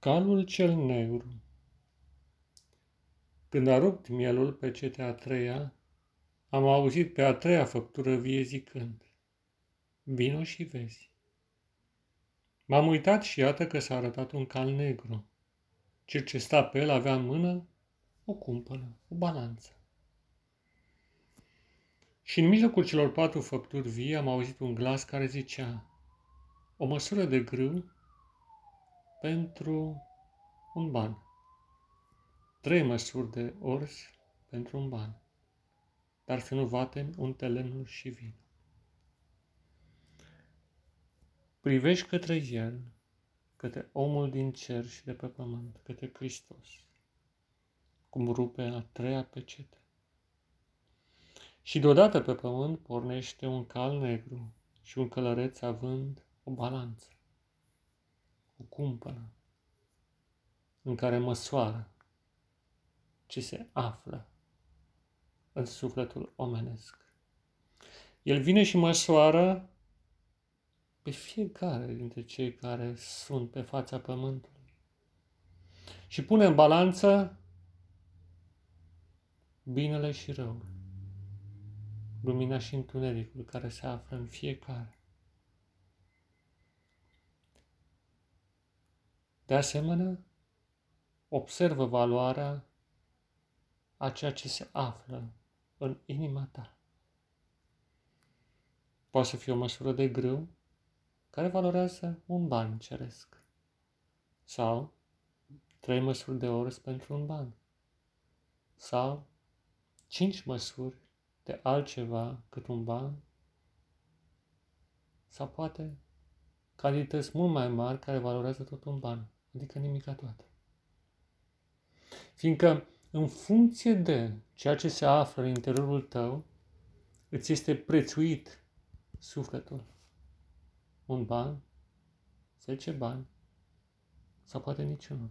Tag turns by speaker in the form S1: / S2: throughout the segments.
S1: Calul cel negru Când a rupt mielul pe cetea a treia, am auzit pe a treia făptură vie zicând, Vino și vezi. M-am uitat și iată că s-a arătat un cal negru. Cel ce sta pe el avea în mână o cumpănă, o balanță. Și în mijlocul celor patru făpturi vii am auzit un glas care zicea, o măsură de grâu pentru un ban. Trei măsuri de ors pentru un ban. Dar să nu vatem untelenul și vin. Privești către El, către omul din cer și de pe pământ, către Hristos, cum rupe a treia pecetă. Și deodată pe pământ pornește un cal negru și un călăreț având o balanță cu cumpănă, în care măsoară ce se află în sufletul omenesc. El vine și măsoară pe fiecare dintre cei care sunt pe fața pământului și pune în balanță binele și răul, lumina și întunericul care se află în fiecare. De asemenea, observă valoarea a ceea ce se află în inima ta. Poate să fie o măsură de grâu care valorează un ban ceresc sau trei măsuri de orz pentru un ban sau cinci măsuri de altceva cât un ban sau poate calități mult mai mari care valorează tot un ban adică nimica toată. Fiindcă în funcție de ceea ce se află în interiorul tău, îți este prețuit sufletul. Un ban, zece bani, sau poate niciunul.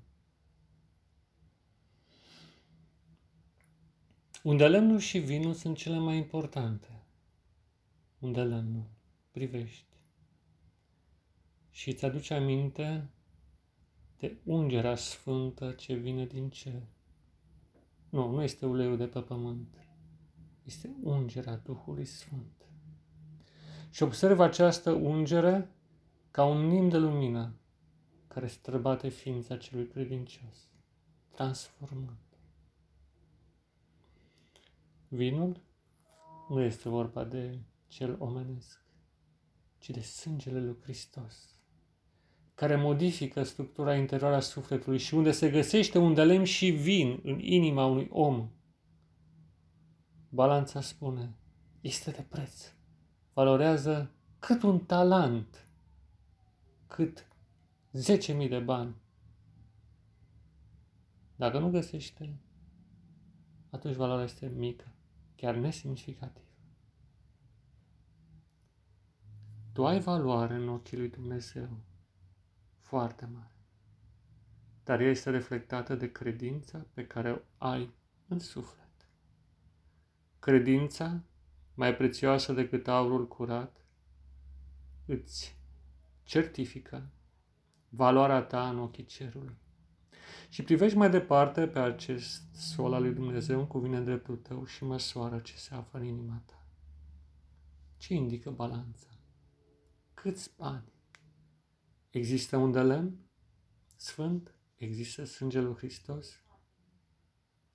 S1: Unde lemnul și vinul sunt cele mai importante. Unde lemnul privești și îți aduce aminte de ungerea sfântă ce vine din cer. Nu, nu este uleiul de pe pământ. Este ungerea Duhului Sfânt. Și observă această ungere ca un nim de lumină care străbate ființa celui credincios, transformând. Vinul nu este vorba de cel omenesc, ci de sângele lui Hristos care modifică structura interioară a sufletului și unde se găsește un de lemn și vin în inima unui om. Balanța spune, este de preț. Valorează cât un talent, cât 10.000 de bani. Dacă nu găsește, atunci valoarea este mică, chiar nesemnificativă. Tu ai valoare în ochii lui Dumnezeu foarte mare. Dar ea este reflectată de credința pe care o ai în suflet. Credința, mai prețioasă decât aurul curat, îți certifică valoarea ta în ochii cerului. Și privești mai departe pe acest sol al lui Dumnezeu în cuvine dreptul tău și măsoară ce se află în inima ta. Ce indică balanța? Câți bani? Există un de lemn sfânt, există sângele lui Hristos.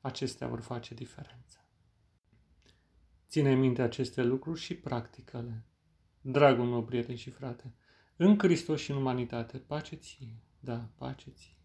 S1: Acestea vor face diferența. Ține minte aceste lucruri și practică-le. Dragul meu, prieten și frate, în Hristos și în umanitate, pace ție, da, pace ție.